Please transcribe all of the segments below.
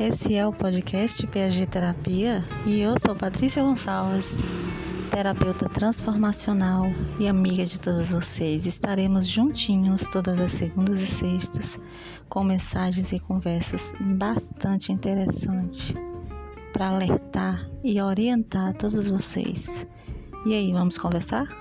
Esse é o podcast PAG Terapia e eu sou Patrícia Gonçalves, terapeuta transformacional e amiga de todos vocês. Estaremos juntinhos todas as segundas e sextas com mensagens e conversas bastante interessantes para alertar e orientar todos vocês. E aí, vamos conversar?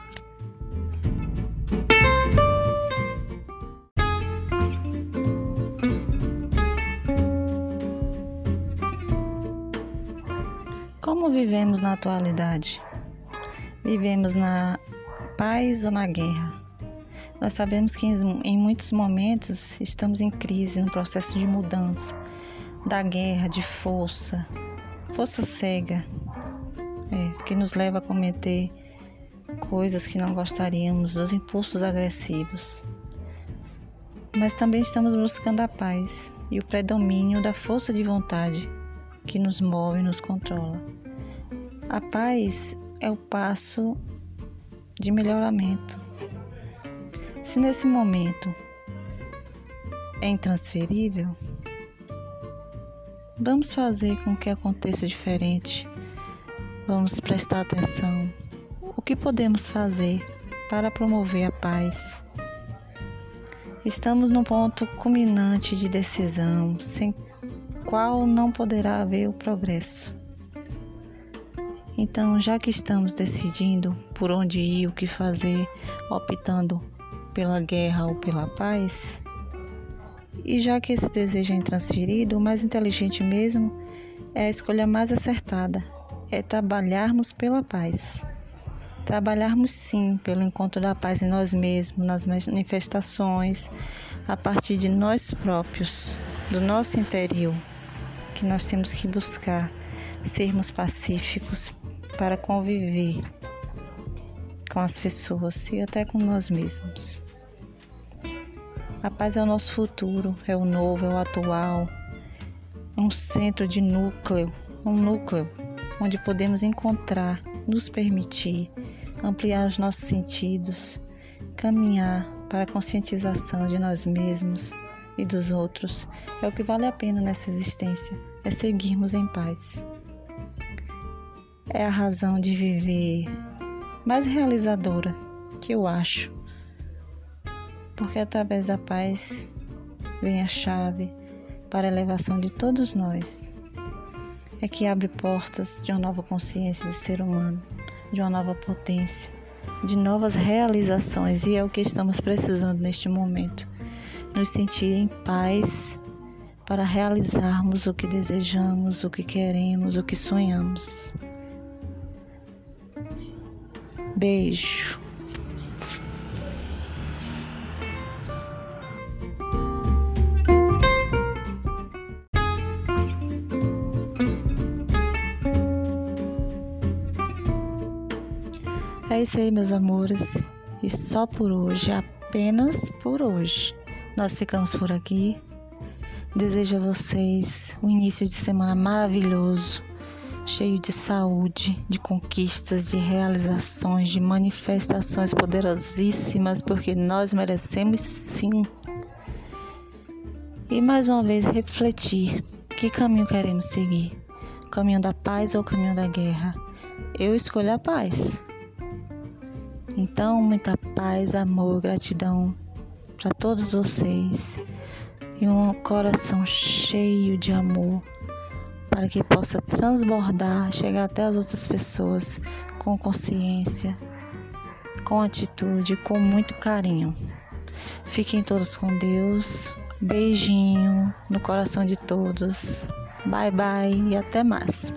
Como vivemos na atualidade? Vivemos na paz ou na guerra? Nós sabemos que em muitos momentos estamos em crise, no processo de mudança, da guerra, de força, força cega, é, que nos leva a cometer coisas que não gostaríamos, dos impulsos agressivos. Mas também estamos buscando a paz e o predomínio da força de vontade que nos move e nos controla. A paz é o passo de melhoramento. Se nesse momento é intransferível, vamos fazer com que aconteça diferente. Vamos prestar atenção. O que podemos fazer para promover a paz? Estamos num ponto culminante de decisão, sem qual não poderá haver o progresso. Então, já que estamos decidindo por onde ir, o que fazer, optando pela guerra ou pela paz, e já que esse desejo é intransferido, o mais inteligente mesmo é a escolha mais acertada, é trabalharmos pela paz. Trabalharmos sim pelo encontro da paz em nós mesmos, nas manifestações, a partir de nós próprios, do nosso interior que nós temos que buscar sermos pacíficos para conviver com as pessoas e até com nós mesmos. A paz é o nosso futuro, é o novo, é o atual, é um centro de núcleo, um núcleo onde podemos encontrar, nos permitir, ampliar os nossos sentidos, caminhar para a conscientização de nós mesmos e dos outros é o que vale a pena nessa existência, é seguirmos em paz. É a razão de viver mais realizadora que eu acho, porque através da paz vem a chave para a elevação de todos nós. É que abre portas de uma nova consciência de ser humano, de uma nova potência, de novas realizações, e é o que estamos precisando neste momento nos sentir em paz para realizarmos o que desejamos, o que queremos, o que sonhamos. Beijo. É isso aí, meus amores. E só por hoje, apenas por hoje nós ficamos por aqui. Desejo a vocês um início de semana maravilhoso, cheio de saúde, de conquistas, de realizações, de manifestações poderosíssimas, porque nós merecemos sim. E mais uma vez refletir: que caminho queremos seguir? Caminho da paz ou caminho da guerra? Eu escolho a paz. Então, muita paz, amor, gratidão para todos vocês e um coração cheio de amor para que possa transbordar, chegar até as outras pessoas com consciência, com atitude, com muito carinho. Fiquem todos com Deus. Beijinho no coração de todos. Bye bye e até mais.